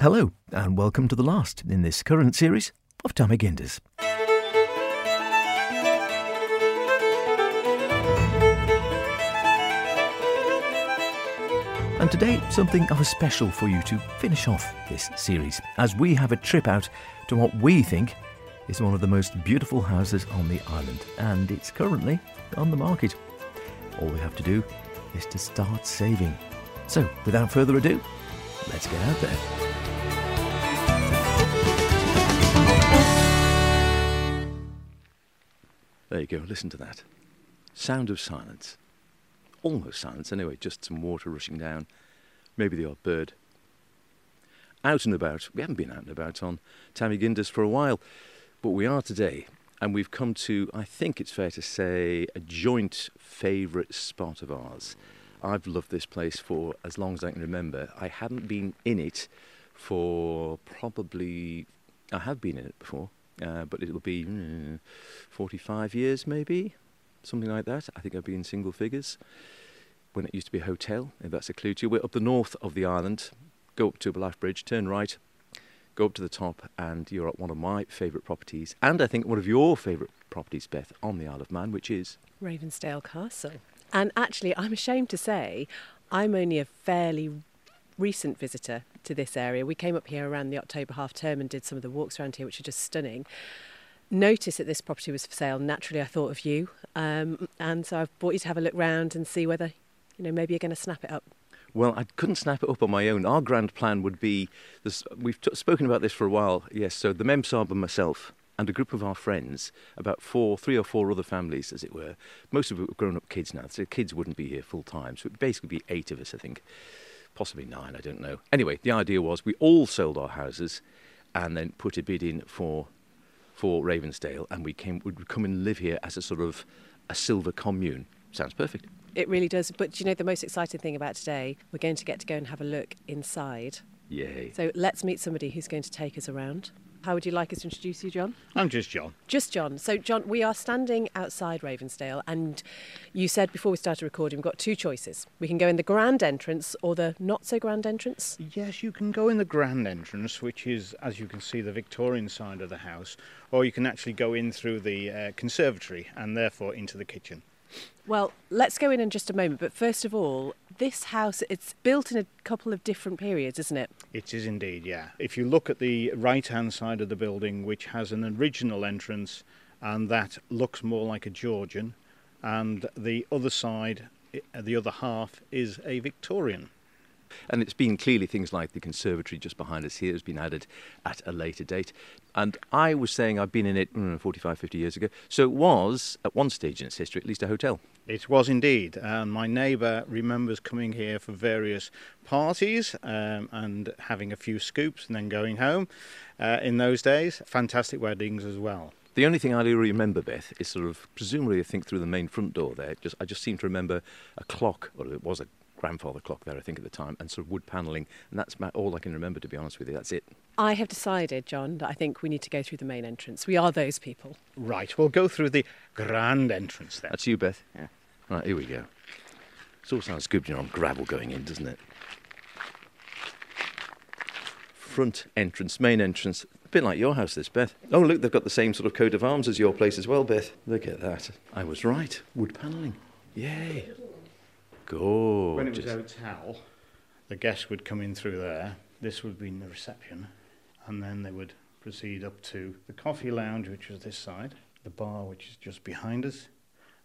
Hello, and welcome to the last in this current series of Tammy Ginders. And today, something of a special for you to finish off this series, as we have a trip out to what we think is one of the most beautiful houses on the island, and it's currently on the market. All we have to do is to start saving. So, without further ado, let's get out there. There you go, listen to that. Sound of silence. Almost silence, anyway, just some water rushing down. Maybe the odd bird. Out and about. We haven't been out and about on Tammy Ginders for a while, but we are today. And we've come to, I think it's fair to say, a joint favourite spot of ours. I've loved this place for as long as I can remember. I haven't been in it for probably, I have been in it before, uh, but it'll be mm, 45 years maybe, something like that. I think I've been in single figures when it used to be a hotel, if that's a clue to you. We're up the north of the island, go up to Ballaugh Bridge, turn right, go up to the top, and you're at one of my favourite properties, and I think one of your favourite properties, Beth, on the Isle of Man, which is Ravensdale Castle. And actually, I'm ashamed to say, I'm only a fairly recent visitor to this area. We came up here around the October half term and did some of the walks around here, which are just stunning. Noticed that this property was for sale. Naturally, I thought of you, um, and so I've brought you to have a look round and see whether, you know, maybe you're going to snap it up. Well, I couldn't snap it up on my own. Our grand plan would be this, we've t- spoken about this for a while, yes. So the Memsahib and myself and a group of our friends, about four, three or four other families, as it were. Most of it were grown up kids now, so kids wouldn't be here full time. So it'd basically be eight of us, I think. Possibly nine, I don't know. Anyway, the idea was we all sold our houses and then put a bid in for for Ravensdale, and we came would come and live here as a sort of a silver commune. Sounds perfect. It really does. But you know the most exciting thing about today? We're going to get to go and have a look inside. Yay. So let's meet somebody who's going to take us around. How would you like us to introduce you, John? I'm just John. Just John. So, John, we are standing outside Ravensdale, and you said before we started recording, we've got two choices. We can go in the grand entrance or the not so grand entrance. Yes, you can go in the grand entrance, which is, as you can see, the Victorian side of the house, or you can actually go in through the uh, conservatory and therefore into the kitchen. Well, let's go in in just a moment. But first of all, this house, it's built in a couple of different periods, isn't it? It is indeed, yeah. If you look at the right hand side of the building, which has an original entrance and that looks more like a Georgian, and the other side, the other half, is a Victorian. And it's been clearly things like the conservatory just behind us here has been added at a later date. And I was saying I've been in it mm, 45, 50 years ago. So it was, at one stage in its history, at least a hotel. It was indeed. And my neighbour remembers coming here for various parties um, and having a few scoops and then going home uh, in those days. Fantastic weddings as well. The only thing I really remember, Beth, is sort of presumably I think through the main front door there. Just I just seem to remember a clock, or it was a grandfather clock there, I think, at the time, and sort of wood panelling. And that's all I can remember, to be honest with you. That's it. I have decided, John, that I think we need to go through the main entrance. We are those people. Right, we'll go through the grand entrance then. That's you, Beth? Yeah. Right, here we go. It all sounds good, you know, on gravel going in, doesn't it? Front entrance, main entrance. A bit like your house, this, Beth. Oh, look, they've got the same sort of coat of arms as your place as well, Beth. Look at that. I was right. Wood panelling. Yay. Gorgeous. When it was a hotel, the guests would come in through there. This would be in the reception, and then they would proceed up to the coffee lounge, which was this side, the bar, which is just behind us,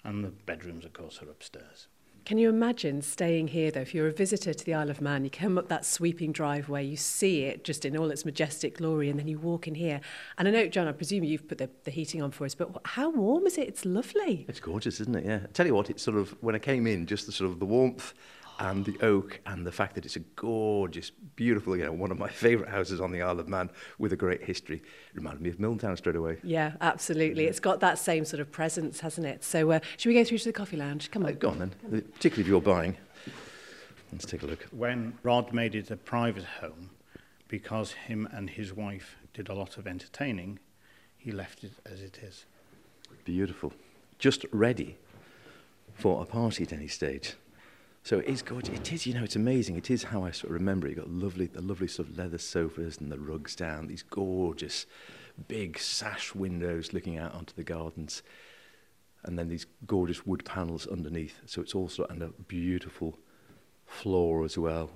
and the bedrooms, of course, are upstairs. Can you imagine staying here, though? If you're a visitor to the Isle of Man, you come up that sweeping driveway, you see it just in all its majestic glory, and then you walk in here. And I know, John, I presume you've put the, the heating on for us, but how warm is it? It's lovely. It's gorgeous, isn't it? Yeah. I tell you what, it's sort of, when I came in, just the sort of the warmth and the oak and the fact that it's a gorgeous, beautiful, you know, one of my favourite houses on the Isle of Man with a great history. Reminded me of Milntown straight away. Yeah, absolutely. It's got that same sort of presence, hasn't it? So, uh, should we go through to the coffee lounge? Come on. Uh, go on then, particularly if you're buying. Let's take a look. When Rod made it a private home, because him and his wife did a lot of entertaining, he left it as it is. Beautiful. Just ready for a party at any stage. So it is gorgeous. It is, you know, it's amazing. It is how I sort of remember it. You've got lovely, the lovely sort of leather sofas and the rugs down, these gorgeous big sash windows looking out onto the gardens, and then these gorgeous wood panels underneath. So it's also and a beautiful floor as well,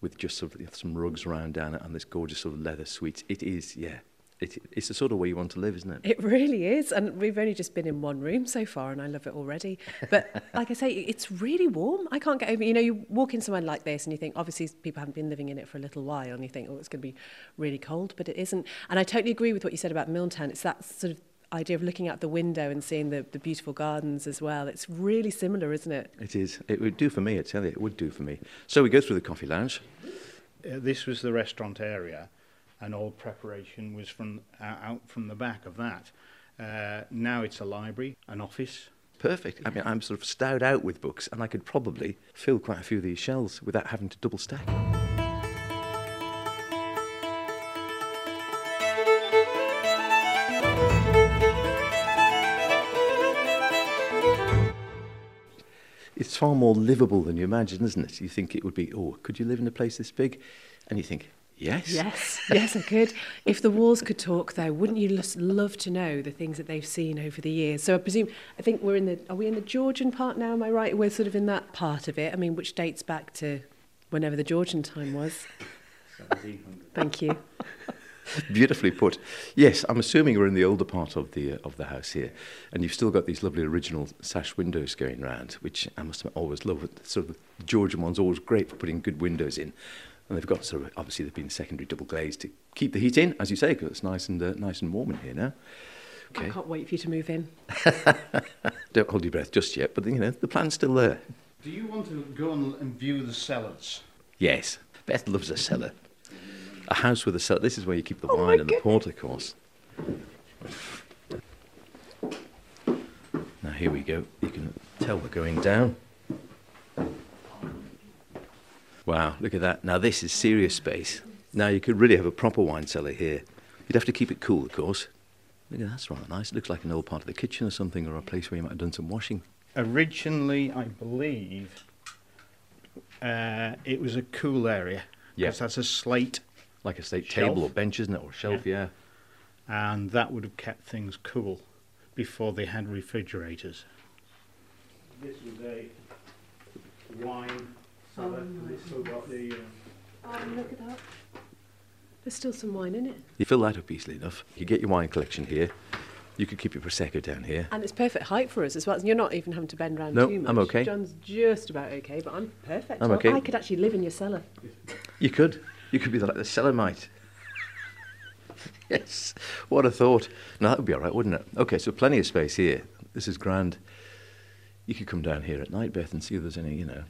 with just sort of some rugs around down it and this gorgeous sort of leather suites. It is, yeah, it, it's the sort of way you want to live, isn't it? It really is. And we've only just been in one room so far and I love it already. But like I say, it's really warm. I can't get over You know, you walk in somewhere like this and you think, obviously, people haven't been living in it for a little while and you think, oh, it's going to be really cold, but it isn't. And I totally agree with what you said about Milntown. It's that sort of idea of looking out the window and seeing the, the beautiful gardens as well. It's really similar, isn't it? It is. It would do for me, I tell you, it would do for me. So we go through the coffee lounge. Uh, this was the restaurant area, and all preparation was from uh, out from the back of that. Uh, now it's a library, an office. Perfect. I mean, I'm sort of stowed out with books, and I could probably fill quite a few of these shelves without having to double stack. it's far more livable than you imagine, isn't it? You think it would be, oh, could you live in a place this big? And you think, yes. Yes, yes, I could. If the walls could talk, though, wouldn't you just love to know the things that they've seen over the years? So I presume, I think we're in the, are we in the Georgian part now? Am I right? We're sort of in that part of it. I mean, which dates back to whenever the Georgian time was. Thank you. Beautifully put. Yes, I'm assuming we're in the older part of the uh, of the house here, and you've still got these lovely original sash windows going round, which I must always love. Sort of the Georgian ones always great for putting good windows in, and they've got sort of obviously they've been secondary double glazed to keep the heat in, as you say, because it's nice and uh, nice and warm in here now. Okay. I can't wait for you to move in. Don't hold your breath just yet, but you know the plan's still there. Do you want to go and view the cellars? Yes, Beth loves a cellar a house with a cellar. This is where you keep the oh wine and the port, of course. Now here we go. You can tell we're going down. Wow, look at that. Now this is serious space. Now you could really have a proper wine cellar here. You'd have to keep it cool, of course. Look at that, that's rather nice. It looks like an old part of the kitchen or something, or a place where you might have done some washing. Originally, I believe, uh, it was a cool area. Yes, that's a slate like a slate shelf. table or bench, isn't it, or shelf? Yeah. yeah. And that would have kept things cool before they had refrigerators. This was a wine cellar. Oh, still got the. Uh, oh, look at that. There's still some wine in it. You fill that up easily enough. You get your wine collection here. You could keep your prosecco down here. And it's perfect height for us as well. You're not even having to bend around no, too much. I'm okay. John's just about okay, but I'm perfect. I'm okay. I could actually live in your cellar. You could. You could be like the Celamite. yes, what a thought. No, that would be all right, wouldn't it? Okay, so plenty of space here. This is grand. You could come down here at night, Beth, and see if there's any, you know.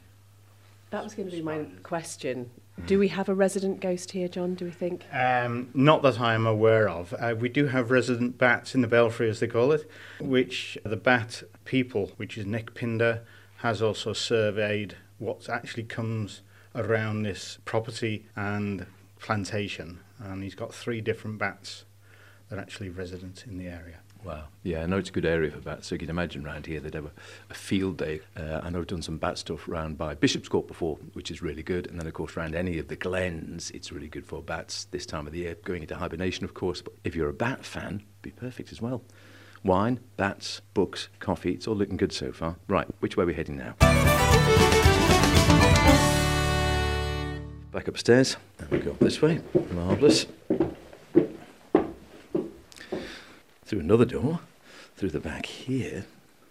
That was going to be my question. Do we have a resident ghost here, John, do we think? Um, not that I am aware of. Uh, we do have resident bats in the belfry, as they call it, which the bat people, which is Nick Pinder, has also surveyed what actually comes around this property and plantation, and he's got three different bats that are actually resident in the area. Wow. Yeah, I know it's a good area for bats. So you can imagine around here they'd have a, a field day. Uh, I know I've done some bat stuff around by Bishop's Court before, which is really good. And then, of course, around any of the glens, it's really good for bats this time of the year, going into hibernation, of course. But if you're a bat fan, be perfect as well. Wine, bats, books, coffee, it's all looking good so far. Right, which way are we heading now? Back upstairs. There we go. This way. Marvellous. Through another door. Through the back here.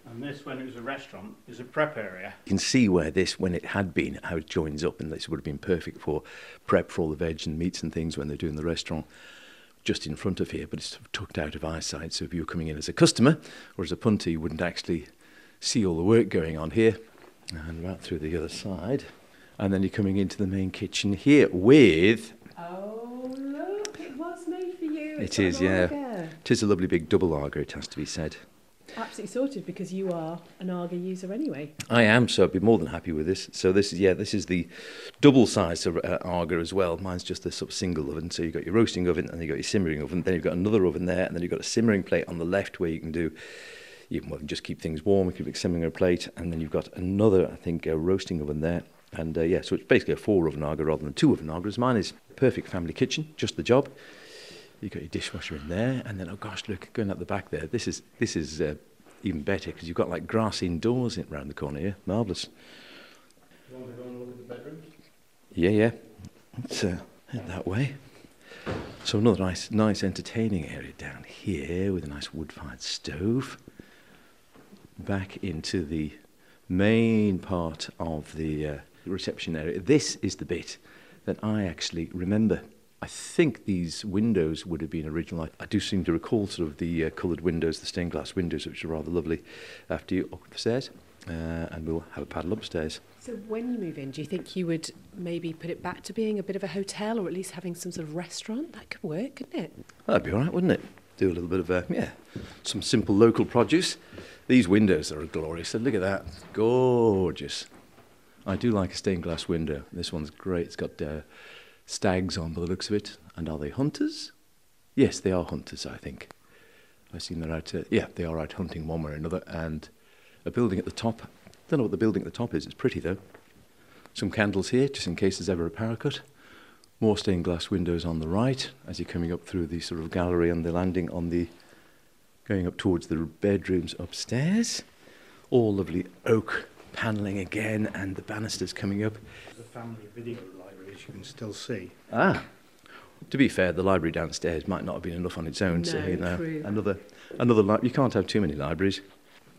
And this, when it was a restaurant, is a prep area. You can see where this, when it had been, how it joins up, and this would have been perfect for prep for all the veg and meats and things when they're doing the restaurant just in front of here, but it's tucked out of eyesight. So if you were coming in as a customer or as a punter, you wouldn't actually see all the work going on here. And right through the other side and then you're coming into the main kitchen here with. Oh look! It was made for you. It's it is, yeah. It is a lovely big double Aga. It has to be said. Absolutely sorted because you are an Aga user anyway. I am, so I'd be more than happy with this. So this is yeah, this is the double size of uh, Aga as well. Mine's just a sort of single oven. So you've got your roasting oven and you've got your simmering oven. Then you've got another oven there, and then you've got a simmering plate on the left where you can do You can well, just keep things warm. You keep it simmering a plate, and then you've got another, I think, uh, roasting oven there. And uh, yeah, so it's basically a four oven Aga rather than two oven Agas. Mine is perfect family kitchen, just the job. You've got your dishwasher in there, and then oh gosh, look, going up the back there. This is this is uh, even better because you've got like grass indoors in, around the corner here. Marvellous. You want to go and look at the bedrooms? Yeah, yeah. Let's uh, that way. So another nice, nice entertaining area down here with a nice wood-fired stove. Back into the main part of the uh, reception area. This is the bit that I actually remember. I think these windows would have been original. I, I do seem to recall sort of the uh, coloured windows, the stained glass windows, which are rather lovely. After you up the stairs, uh, and we'll have a paddle upstairs. So when you move in, do you think you would maybe put it back to being a bit of a hotel or at least having some sort of restaurant? That could work, couldn't it? That'd be all right, wouldn't it? Do a little bit of, uh, yeah, some simple local produce. These windows are glorious. Look at that. Gorgeous. I do like a stained glass window. This one's great. It's got uh, stags on by the looks of it. And are they hunters? Yes, they are hunters, I think. I've seen they're out, uh, yeah, they are out hunting one way or another. And a building at the top. Don't know what the building at the top is. It's pretty, though. Some candles here, just in case there's ever a power cut. More stained glass windows on the right as you're coming up through the sort of gallery and the landing on the going up towards the bedrooms upstairs. All lovely oak panelling again, and the banisters coming up. The family video library, as you can still see. Ah, to be fair, the library downstairs might not have been enough on its own. so you know, true. another another li- you can't have too many libraries.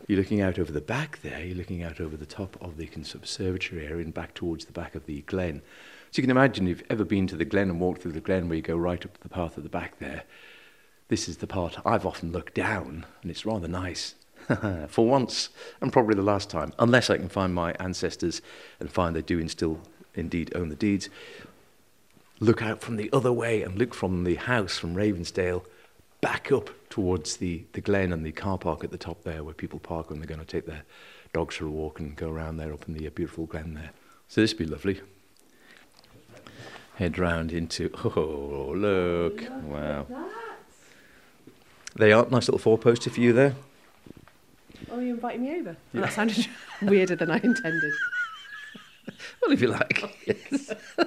You're looking out over the back there. You're looking out over the top of the conservatory area and back towards the back of the glen. So you can imagine if you've ever been to the glen and walked through the glen where you go right up to the path at the back there. This is the part I've often looked down, and it's rather nice. For once, and probably the last time, unless I can find my ancestors and find they do in still indeed own the deeds. Look out from the other way and look from the house from Ravensdale back up towards the, the glen and the car park at the top there where people park when they're going to take their dogs for a walk and go around there up in the uh, beautiful glen there. So this would be lovely. Head round into, oh, look. Wow. They are nice little four poster for you there. Oh, you invited me over? Oh, that sounded weirder than I intended. Well, if you like. Yes.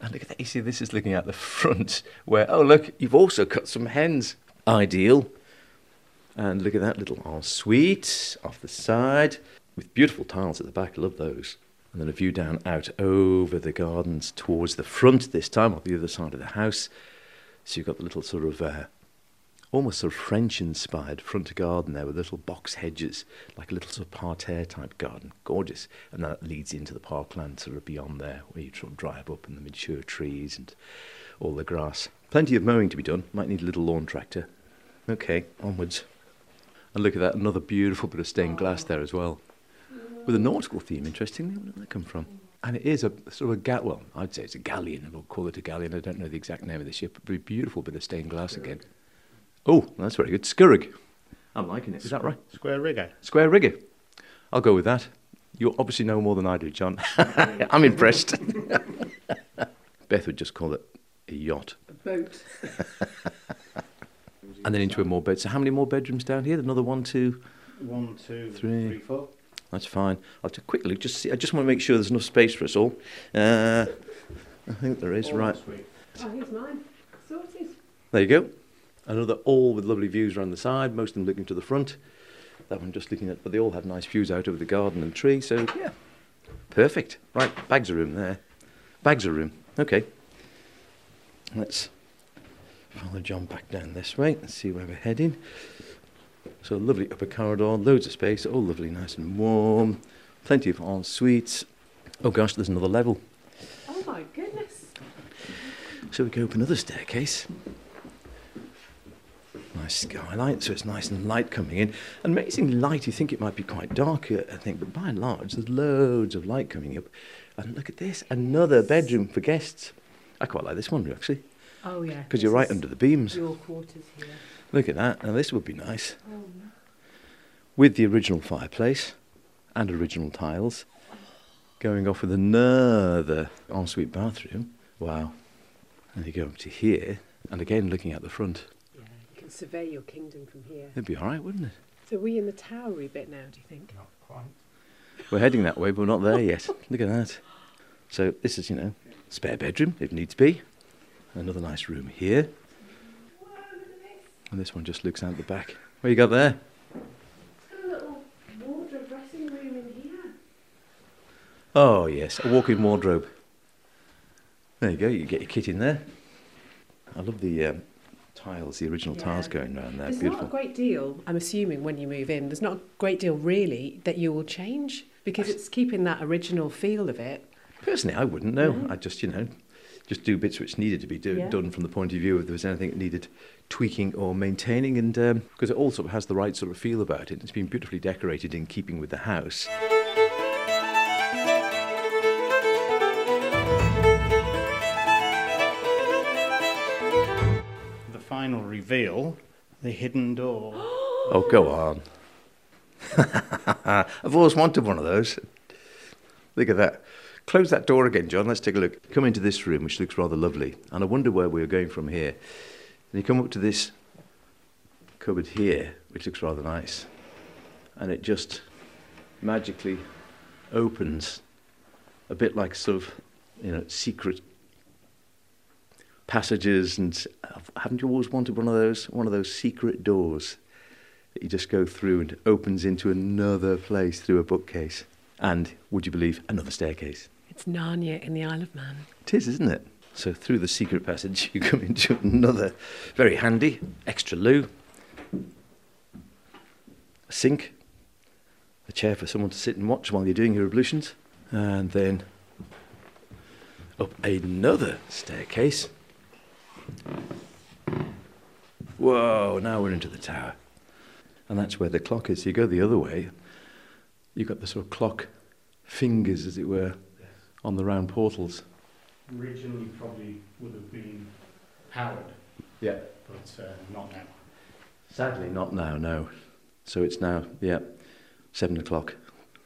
and look at that. You see, this is looking out the front where, oh, look, you've also cut some hens. Ideal. And look at that little ensuite off the side with beautiful tiles at the back. Love those. And then a view down out over the gardens towards the front this time, on the other side of the house. So you've got the little sort of uh, almost sort of French inspired front garden there with little box hedges, like a little sort of parterre type garden. Gorgeous. And that leads into the parkland sort of beyond there, where you sort of drive up and the mature trees and all the grass. Plenty of mowing to be done. Might need a little lawn tractor. Okay, onwards. And look at that, another beautiful bit of stained glass there as well. With a nautical theme, interestingly. Where did that come from? And it is a sort of a ga- well, I'd say it's a galleon. We'll call it a galleon. I don't know the exact name of the ship, but a beautiful bit of stained glass again. Oh, that's very good. Scurrig. I'm liking it. Is that right? Square rigger. Square rigger. I'll go with that. You obviously know more than I do, John. I'm impressed. Beth would just call it a yacht. A boat. And then into a more bed. So how many more bedrooms down here? Another one, two. One, two, Three. three, four. That's fine. I'll take a quick look. Just see. I just want to make sure there's enough space for us all. Uh, I think there is. All Right. suite. Oh, here's mine. Sorted. There you go. Another all with lovely views around the side, most of them looking to the front. That one just looking at, but they all have nice views out over the garden and tree, so yeah, perfect. Right, bags of room there. Bags of room. Okay. Let's follow John back down this way and see where we're heading. So lovely upper corridor, loads of space, all lovely, nice and warm. Plenty of en suites. Oh gosh, there's another level. Oh my goodness. So we go up another staircase. Nice skylight, so it's nice and light coming in. And amazingly light, you think it might be quite dark, uh, I think, but by and large, there's loads of light coming up. And look at this, another bedroom for guests. I quite like this one, actually, Oh yeah. because you're right under the beams. Your quarters here. Look at that. Now, this would be nice. Oh, With the original fireplace and original tiles, going off with another ensuite bathroom. Wow. And you go up to here, and again looking at the front. Yeah. Survey your kingdom from here. It'd be all right, wouldn't it? So are we in the towery bit now, do you think? Not quite. We're heading that way, but we're not there yet. Look at that. So this is, you know, spare bedroom if needs be. Another nice room here. And this one just looks out the back. What you got there? Got a little wardrobe dressing room in here. Oh yes, a walk-in wardrobe. There you go. You get your kit in there. I love the um, tiles, the original tiles going around there. There's Beautiful. not a great deal, I'm assuming, when you move in, there's not a great deal really that you will change because it's keeping that original feel of it. Personally, I wouldn't know. No. I just, you know, just do bits which needed to be do, Yeah. done from the point of view if there was anything that needed tweaking or maintaining, and um, because it all sort of has the right sort of feel about it. It's been beautifully decorated in keeping with the house. Final reveal, the hidden door. Oh, go on. I've always wanted one of those. Look at that. Close that door again, John. Let's take a look. Come into this room, which looks rather lovely. And I wonder where we're going from here. And you come up to this cupboard here, which looks rather nice. And it just magically opens a bit like sort of, you know, secret passages. And haven't you always wanted one of those? One of those secret doors that you just go through and opens into another place through a bookcase. And would you believe, another staircase. It's Narnia in the Isle of Man. It is, isn't it? So through the secret passage, you come into another very handy extra loo, a sink, a chair for someone to sit and watch while you're doing your ablutions, and then up another staircase. Whoa, now we're into the tower. And that's where the clock is. You go the other way, you've got the sort of clock fingers, as it were, on the round portals. Originally, probably would have been powered, Yeah. but uh, not now. Sadly, not now, no. So it's now, yeah, seven o'clock.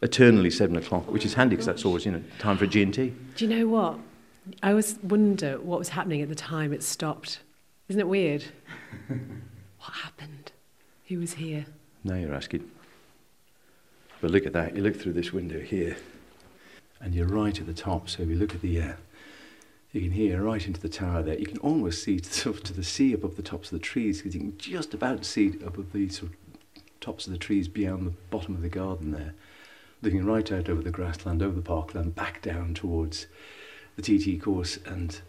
Eternally seven o'clock, which is handy because that's always, you know, time for a G and T. Do you know what? I always wonder what was happening at the time it stopped. Isn't it weird? what happened? Who was here? Now you're asking. But look at that. You look through this window here, and you're right at the top. So if you look at the, uh, you can hear right into the tower there. You can almost see to, sort of to the sea above the tops of the trees because you can just about see above the sort of tops of the trees beyond the bottom of the garden there. Looking right out over the grassland, over the parkland, back down towards the TT course and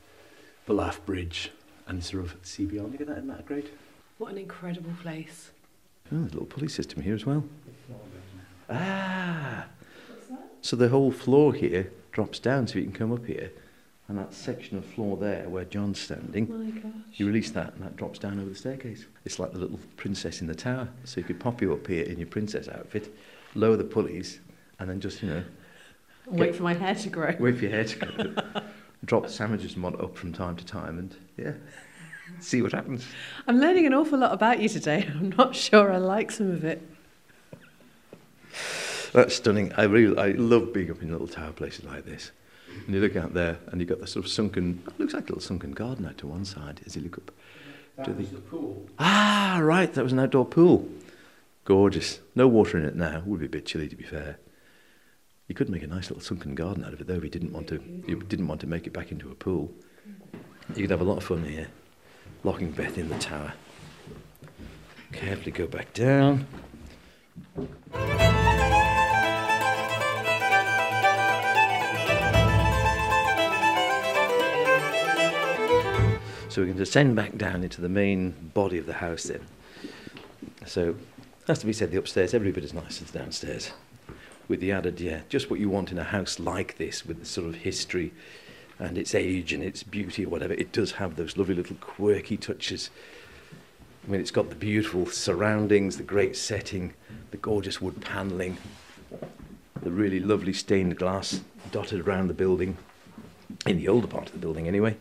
Ballaugh Bridge, and sort of see beyond. Look at that, isn't that great? What an incredible place. Oh, there's a little pulley system here as well. Ah. So the whole floor here drops down so you can come up here. And that section of floor there where John's standing, My gosh. you release that and that drops down over the staircase. It's like the little princess in the tower. So you could pop you up here in your princess outfit, lower the pulleys, and then just, you know, Wait for my hair to grow. wait for your hair to grow. drop the sandwiches mod up from time to time and, yeah, see what happens. I'm learning an awful lot about you today. I'm not sure I like some of it. That's stunning. I really, I love being up in little tower places like this. And you look out there, and you've got the sort of sunken, looks like a little sunken garden out to one side as you look up. That To was the- the pool. Ah, right, that was an outdoor pool. Gorgeous. No water in it now. Would be a bit chilly, to be fair. You could make a nice little sunken garden out of it, though. If you didn't want to, you didn't want to make it back into a pool. You could have a lot of fun here, locking Beth in the tower. Carefully go back down. So we can descend back down into the main body of the house then. So, has to be said, the upstairs, every bit as nice as downstairs. With the added, yeah, just what you want in a house like this, with the sort of history and its age and its beauty or whatever. It does have those lovely little quirky touches. I mean, it's got the beautiful surroundings, the great setting, the gorgeous wood panelling, the really lovely stained glass dotted around the building, in the older part of the building anyway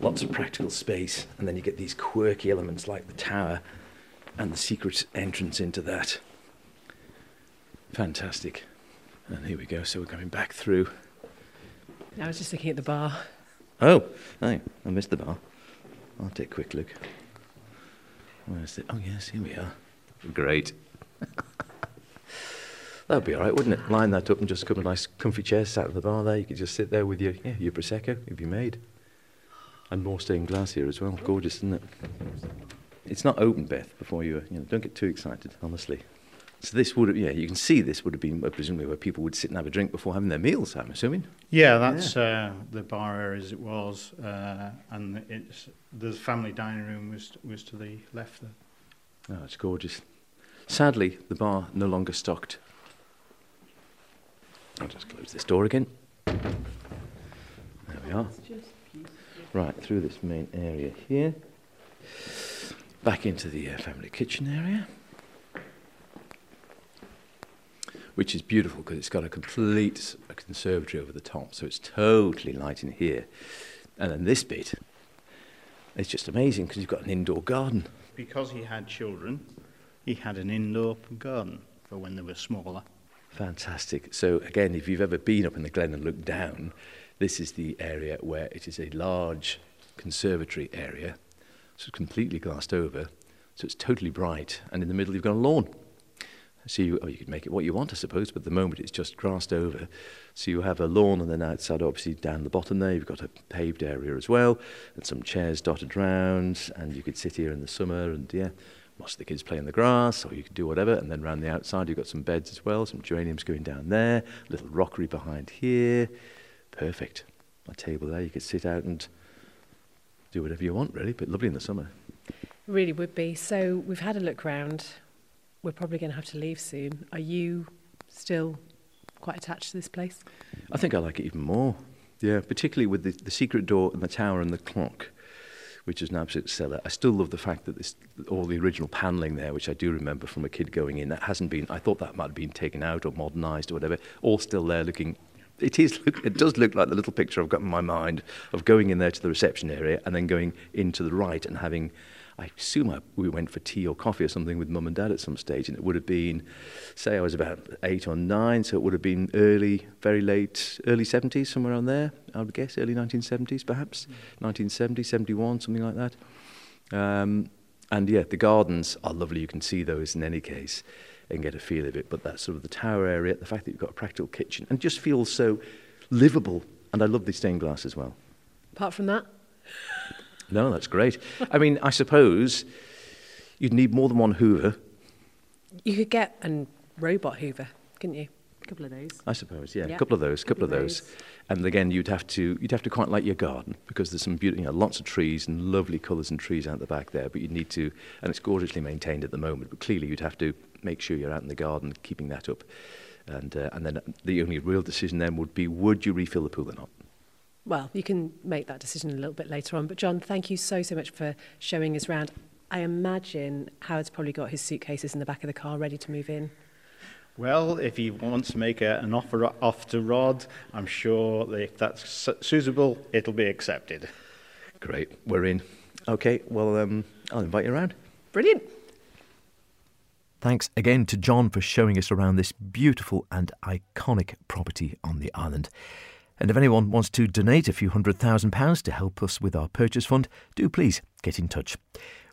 lots of practical space, and then you get these quirky elements like the tower and the secret entrance into that. Fantastic. And here we go. So we're coming back through. I was just looking at the bar. Oh, hey, I missed the bar. I'll take a quick look. Where's it? Oh, yes, here we are. Great. That'd be all right, wouldn't it? Line that up and just a couple of nice comfy chairs sat at the bar there. You could just sit there with your, yeah, your Prosecco if you made. And more stained glass here as well. Gorgeous, isn't it? It's not open, Beth, before you, you know, don't get too excited, honestly. So this would have, yeah, you can see this would have been uh, presumably where people would sit and have a drink before having their meals, I'm assuming. Yeah, that's Uh, the bar area as it was, uh, and it's the family dining room was was to the left there. Oh, it's gorgeous. Sadly, the bar no longer stocked. I'll just close this door again. There we are. Right, through this main area here. Back into the uh, family kitchen area. Which is beautiful because it's got a complete conservatory over the top, so it's totally light in here. And then this bit, it's just amazing because you've got an indoor garden. Because he had children, he had an indoor garden for when they were smaller. Fantastic. So, again, if you've ever been up in the glen and looked down, this is the area where it is a large conservatory area. So, it's completely glassed over. So, it's totally bright. And in the middle, you've got a lawn. So, you, oh, you could make it what you want, I suppose, but at the moment, it's just grassed over. So, you have a lawn, and then outside, obviously, down the bottom there, you've got a paved area as well, and some chairs dotted around. And you could sit here in the summer, and yeah, most of the kids play in the grass, or you could do whatever. And then around the outside, you've got some beds as well, some geraniums going down there, a little rockery behind here. Perfect. A table there, you could sit out and do whatever you want, really, but lovely in the summer. Really would be. So we've had a look round. We're probably going to have to leave soon. Are you still quite attached to this place? I think I like it even more. Yeah, particularly with the, the secret door and the tower and the clock which is an absolute seller. I still love the fact that this, all the original panelling there, which I do remember from a kid going in, that hasn't been, I thought that might have been taken out or modernised or whatever, all still there looking it is it does look like the little picture I've got in my mind of going in there to the reception area and then going into the right and having I assume I, we went for tea or coffee or something with mum and dad at some stage, and it would have been, say, I was about eight or nine, so it would have been early, very late, early 70s, somewhere around there, I would guess, early 1970s perhaps, mm. 1970, 71, something like that. Um, and yeah, the gardens are lovely. You can see those in any case and get a feel of it. But that's sort of the tower area, the fact that you've got a practical kitchen, and just feels so livable. And I love the stained glass as well. Apart from that? No, that's great. I mean, I suppose you'd need more than one Hoover. You could get a robot Hoover, couldn't you? A couple of those. I suppose, yeah, a couple of those, a couple, couple of those. those. And again, you'd have to you'd have to quite like your garden because there's some beautiful, you know, lots of trees and lovely colours and trees out the back there. But you'd need to, and it's gorgeously maintained at the moment. But clearly, you'd have to make sure you're out in the garden, keeping that up. And uh, and then the only real decision then would be: would you refill the pool or not? Well, you can make that decision a little bit later on. But John, thank you so, so much for showing us around. I imagine Howard's probably got his suitcases in the back of the car ready to move in. Well, if he wants to make a, an offer off to Rod, I'm sure that if that's suitable, it'll be accepted. Great, we're in. Okay, well, um, I'll invite you around. Brilliant. Thanks again to John for showing us around this beautiful and iconic property on the island. And if anyone wants to donate a few hundred thousand pounds to help us with our purchase fund, do please get in touch.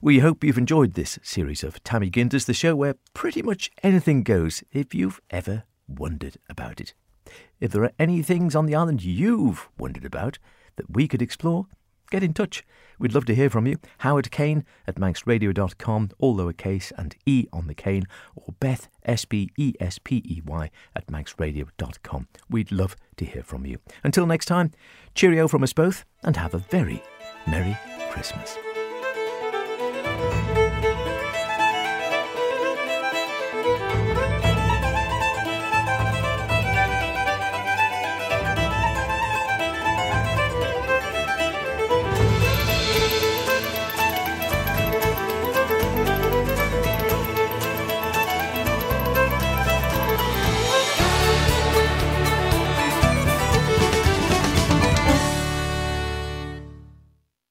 We hope you've enjoyed this series of Tammy Ginders, the show where pretty much anything goes if you've ever wondered about it. If there are any things on the island you've wondered about that we could explore, get in touch. We'd love to hear from you. Howard Caine at manxradio.com, all lowercase and E on the Caine, or Beth, S B E S P E Y, at manxradio.com. We'd love to hear from you. Until next time, cheerio from us both, and have a very Merry Christmas.